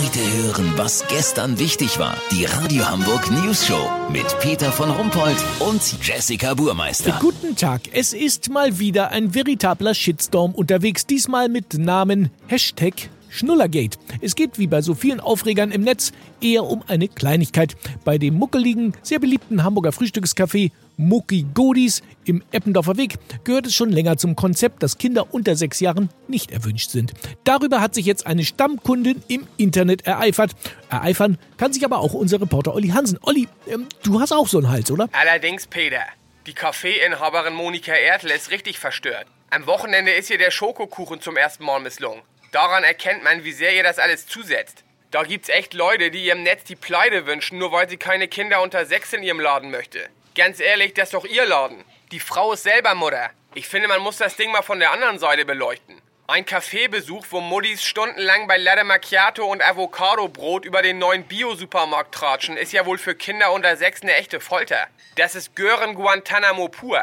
Heute hören, was gestern wichtig war. Die Radio Hamburg News Show mit Peter von Rumpold und Jessica Burmeister. Guten Tag. Es ist mal wieder ein veritabler Shitstorm unterwegs. Diesmal mit Namen Hashtag Schnullergate. Es geht wie bei so vielen Aufregern im Netz eher um eine Kleinigkeit. Bei dem muckeligen, sehr beliebten Hamburger Frühstückscafé Mucki Godis im Eppendorfer Weg gehört es schon länger zum Konzept, dass Kinder unter sechs Jahren nicht erwünscht sind. Darüber hat sich jetzt eine Stammkundin im Internet ereifert. Ereifern kann sich aber auch unser Reporter Olli Hansen. Olli, ähm, du hast auch so einen Hals, oder? Allerdings, Peter. Die Kaffeeinhaberin Monika Ertel ist richtig verstört. Am Wochenende ist ihr der Schokokuchen zum ersten Mal misslungen. Daran erkennt man, wie sehr ihr das alles zusetzt. Da gibt's echt Leute, die ihrem Netz die Pleite wünschen, nur weil sie keine Kinder unter sechs in ihrem Laden möchte. Ganz ehrlich, das ist doch ihr Laden. Die Frau ist selber Mutter. Ich finde, man muss das Ding mal von der anderen Seite beleuchten. Ein Kaffeebesuch, wo Muddis stundenlang bei Latte Macchiato und Avocado-Brot über den neuen Bio-Supermarkt tratschen, ist ja wohl für Kinder unter sechs eine echte Folter. Das ist Gören Guantanamo pur.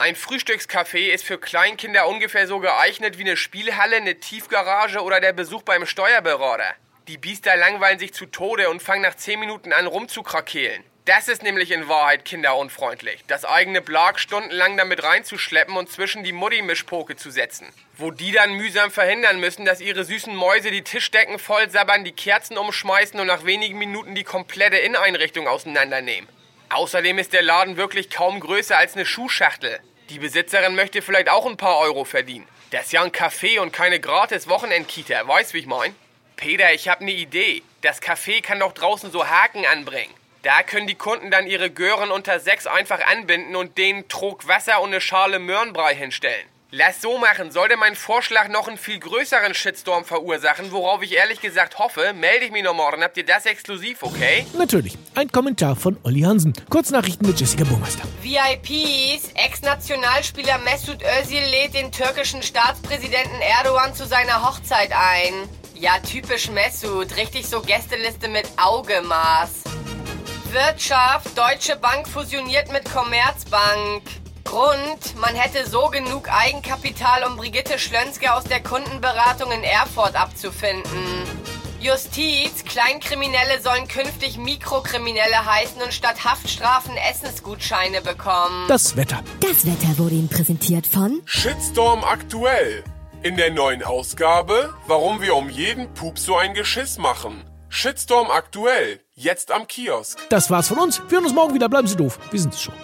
Ein Frühstückscafé ist für Kleinkinder ungefähr so geeignet wie eine Spielhalle, eine Tiefgarage oder der Besuch beim Steuerberater. Die Biester langweilen sich zu Tode und fangen nach 10 Minuten an rumzukrakehlen. Das ist nämlich in Wahrheit kinderunfreundlich. Das eigene Blag stundenlang damit reinzuschleppen und zwischen die Mutti-Mischpoke zu setzen. Wo die dann mühsam verhindern müssen, dass ihre süßen Mäuse die Tischdecken voll sabbern, die Kerzen umschmeißen und nach wenigen Minuten die komplette Inneneinrichtung auseinandernehmen. Außerdem ist der Laden wirklich kaum größer als eine Schuhschachtel. Die Besitzerin möchte vielleicht auch ein paar Euro verdienen. Das ist ja ein Café und keine gratis Wochenendkita, weißt wie ich mein? Peter, ich hab ne Idee. Das Café kann doch draußen so Haken anbringen. Da können die Kunden dann ihre Gören unter sechs einfach anbinden und denen Trog Wasser und eine Schale Möhrenbrei hinstellen. Lass so machen. Sollte mein Vorschlag noch einen viel größeren Shitstorm verursachen, worauf ich ehrlich gesagt hoffe, melde ich mich noch morgen. Habt ihr das exklusiv, okay? Natürlich. Ein Kommentar von Olli Hansen. Kurznachrichten mit Jessica Burmeister. VIPs. Ex-Nationalspieler Mesut Özil lädt den türkischen Staatspräsidenten Erdogan zu seiner Hochzeit ein. Ja, typisch Mesut. Richtig so Gästeliste mit Augemaß. Wirtschaft. Deutsche Bank fusioniert mit Commerzbank. Grund, man hätte so genug Eigenkapital, um Brigitte Schlönske aus der Kundenberatung in Erfurt abzufinden. Justiz, Kleinkriminelle sollen künftig Mikrokriminelle heißen und statt Haftstrafen Essensgutscheine bekommen. Das Wetter. Das Wetter wurde Ihnen präsentiert von Shitstorm aktuell. In der neuen Ausgabe, warum wir um jeden Pup so ein Geschiss machen. Shitstorm aktuell, jetzt am Kiosk. Das war's von uns. Wir hören uns morgen wieder. Bleiben Sie doof. Wir sind es schon.